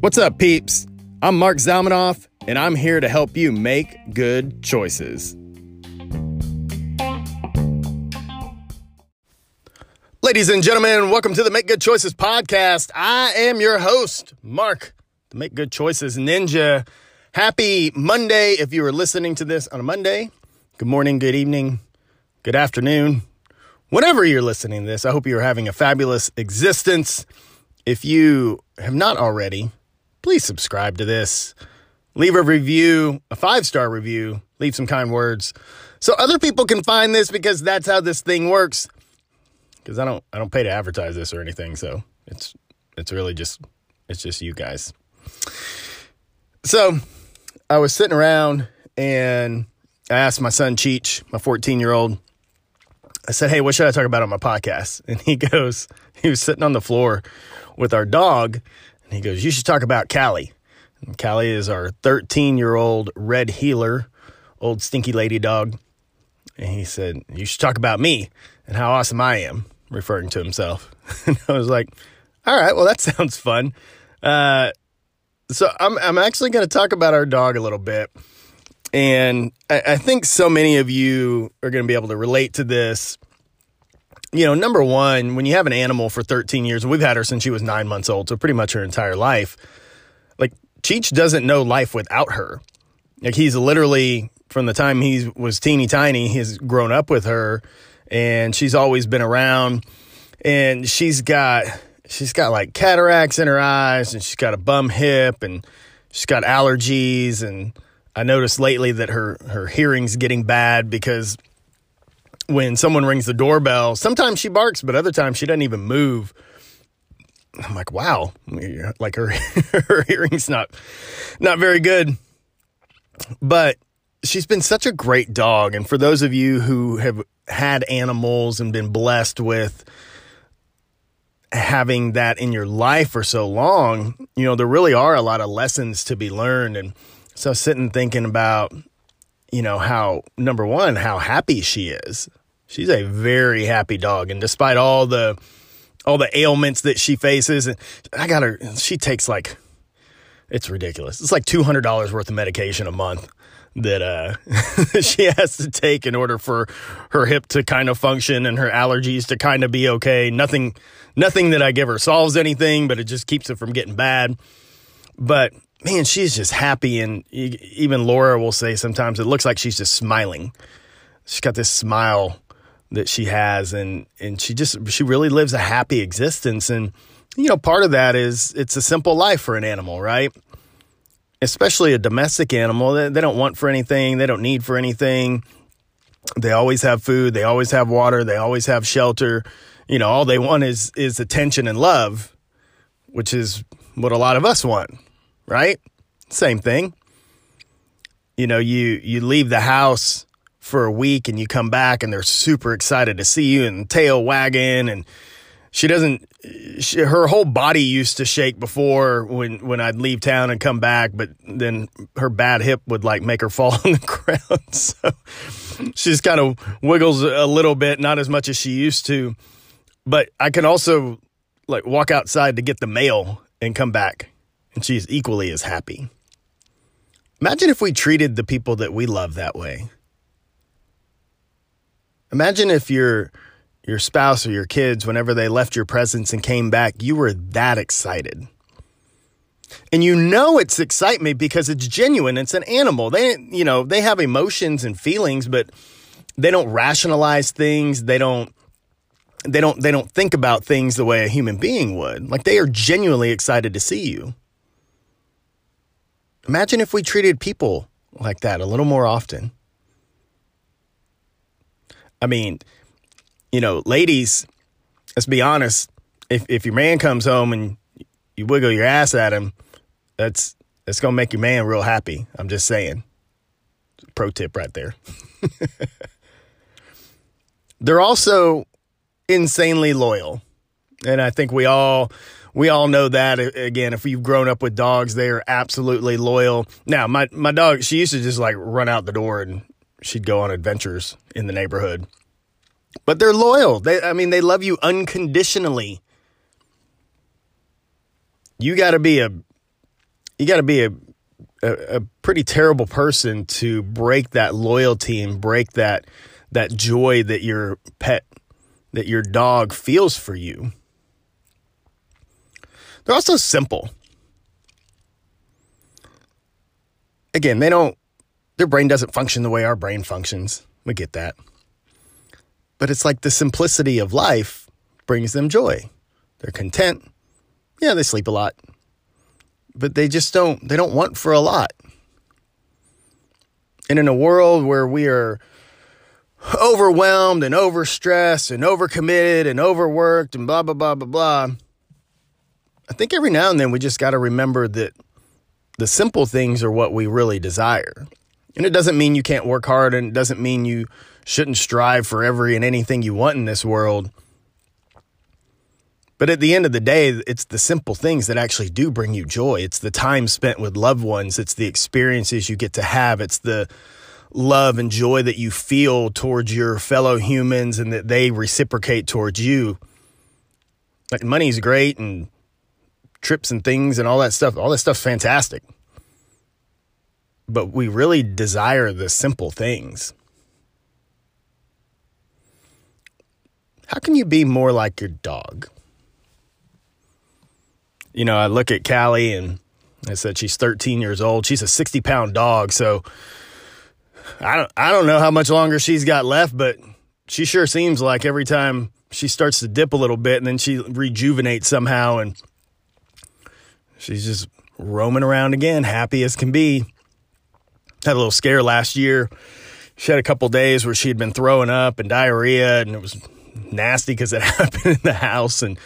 What's up, peeps? I'm Mark Zalmanoff, and I'm here to help you make good choices. Ladies and gentlemen, welcome to the Make Good Choices podcast. I am your host, Mark, the Make Good Choices Ninja. Happy Monday if you are listening to this on a Monday. Good morning, good evening, good afternoon. Whenever you're listening to this, I hope you're having a fabulous existence. If you have not already, please subscribe to this. Leave a review, a five star review, leave some kind words so other people can find this because that's how this thing works. Because I don't I don't pay to advertise this or anything, so it's it's really just it's just you guys. So I was sitting around and I asked my son Cheech, my 14 year old, I said, Hey, what should I talk about on my podcast? And he goes, he was sitting on the floor with our dog and he goes, You should talk about Callie. And Callie is our 13 year old red heeler, old stinky lady dog. And he said, You should talk about me and how awesome I am, referring to himself. and I was like, All right, well, that sounds fun. Uh, so I'm, I'm actually going to talk about our dog a little bit. And I, I think so many of you are going to be able to relate to this you know, number one, when you have an animal for 13 years, and we've had her since she was nine months old, so pretty much her entire life, like Cheech doesn't know life without her. Like he's literally from the time he was teeny tiny, he's grown up with her, and she's always been around. And she's got she's got like cataracts in her eyes, and she's got a bum hip, and she's got allergies. And I noticed lately that her her hearing's getting bad because when someone rings the doorbell, sometimes she barks, but other times she doesn't even move. I'm like, wow, like her her hearing's not not very good. But she's been such a great dog, and for those of you who have had animals and been blessed with having that in your life for so long, you know, there really are a lot of lessons to be learned. And so sitting thinking about, you know, how number one, how happy she is she's a very happy dog. And despite all the all the ailments that she faces, and I got her. She takes like it's ridiculous. It's like two hundred dollars worth of medication a month that uh, she has to take in order for her hip to kind of function and her allergies to kind of be okay. Nothing, nothing that I give her solves anything, but it just keeps it from getting bad. But man, she's just happy, and even Laura will say sometimes it looks like she's just smiling. She's got this smile that she has and and she just she really lives a happy existence. And you know part of that is it's a simple life for an animal right? Especially a domestic animal. They, they don't want for anything. They don't need for anything. They always have food. They always have water. They always have shelter. You know all they want is is attention and love which is what a lot of us want right? Same thing. You know you you leave the house for a week and you come back and they're super excited to see you and tail wagging and she doesn't she, her whole body used to shake before when when I'd leave town and come back but then her bad hip would like make her fall on the ground. So she just kind of wiggles a little bit not as much as she used to. But I can also like walk outside to get the mail and come back and she's equally as happy imagine if we treated the people that we love that way Imagine if your your spouse or your kids, whenever they left your presence and came back, you were that excited. And you know it's excitement because it's genuine. It's an animal. They, you know, they have emotions and feelings, but they don't rationalize things. They don't they don't they don't think about things the way a human being would. Like they are genuinely excited to see you. Imagine if we treated people like that a little more often. I mean, you know, ladies, let's be honest. If if your man comes home and you wiggle your ass at him, that's that's gonna make your man real happy. I'm just saying. Pro tip right there. They're also insanely loyal. And I think we all we all know that again if you've grown up with dogs they are absolutely loyal now my my dog she used to just like run out the door and she'd go on adventures in the neighborhood. but they're loyal. They, I mean, they love you unconditionally. You got to be a, you got to be a, a, a pretty terrible person to break that loyalty and break that that joy that your pet, that your dog feels for you. They're also simple. Again, they don't, their brain doesn't function the way our brain functions. We get that. But it's like the simplicity of life brings them joy. They're content. Yeah, they sleep a lot. But they just don't they don't want for a lot. And in a world where we are overwhelmed and overstressed and overcommitted and overworked and blah blah blah blah blah, I think every now and then we just got to remember that the simple things are what we really desire. And it doesn't mean you can't work hard and it doesn't mean you shouldn't strive for every and anything you want in this world. But at the end of the day, it's the simple things that actually do bring you joy. It's the time spent with loved ones, it's the experiences you get to have, it's the love and joy that you feel towards your fellow humans and that they reciprocate towards you. Like money's great and trips and things and all that stuff, all that stuff's fantastic. But we really desire the simple things. How can you be more like your dog? You know, I look at Callie and I said she's 13 years old. She's a 60 pound dog, so I don't I don't know how much longer she's got left, but she sure seems like every time she starts to dip a little bit and then she rejuvenates somehow and she's just roaming around again, happy as can be. Had a little scare last year. She had a couple days where she had been throwing up and diarrhea, and it was nasty because it happened in the house. And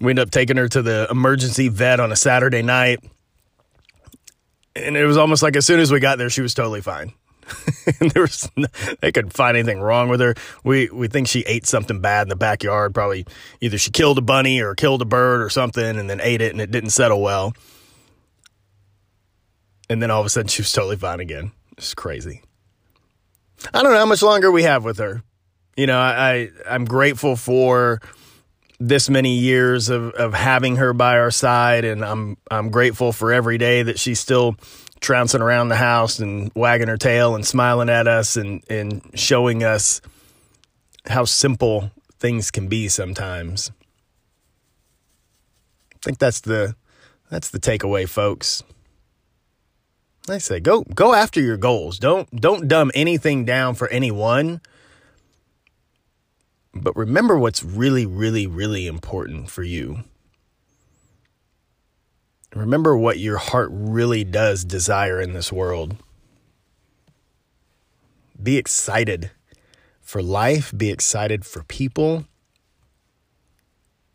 we ended up taking her to the emergency vet on a Saturday night. And it was almost like as soon as we got there, she was totally fine. and there was they couldn't find anything wrong with her. We we think she ate something bad in the backyard. Probably either she killed a bunny or killed a bird or something, and then ate it, and it didn't settle well. And then all of a sudden, she was totally fine again. It's crazy. I don't know how much longer we have with her. You know, I, I am grateful for this many years of, of having her by our side, and I'm I'm grateful for every day that she's still trouncing around the house and wagging her tail and smiling at us and, and showing us how simple things can be sometimes. I think that's the that's the takeaway, folks. I say go go after your goals. Don't don't dumb anything down for anyone. But remember what's really really really important for you. Remember what your heart really does desire in this world. Be excited for life, be excited for people,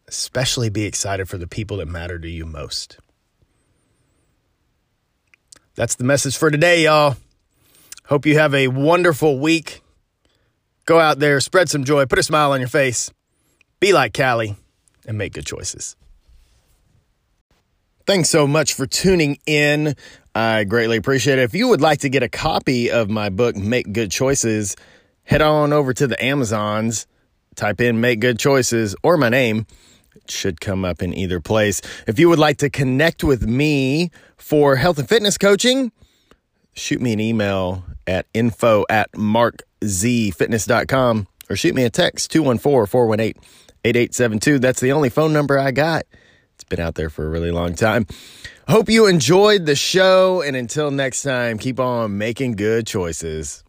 especially be excited for the people that matter to you most. That's the message for today, y'all. Hope you have a wonderful week. Go out there, spread some joy, put a smile on your face, be like Callie, and make good choices. Thanks so much for tuning in. I greatly appreciate it. If you would like to get a copy of my book, Make Good Choices, head on over to the Amazons, type in Make Good Choices or my name. It should come up in either place. If you would like to connect with me for health and fitness coaching, shoot me an email at info at markzfitness.com or shoot me a text 214 418 8872. That's the only phone number I got. Been out there for a really long time. Hope you enjoyed the show. And until next time, keep on making good choices.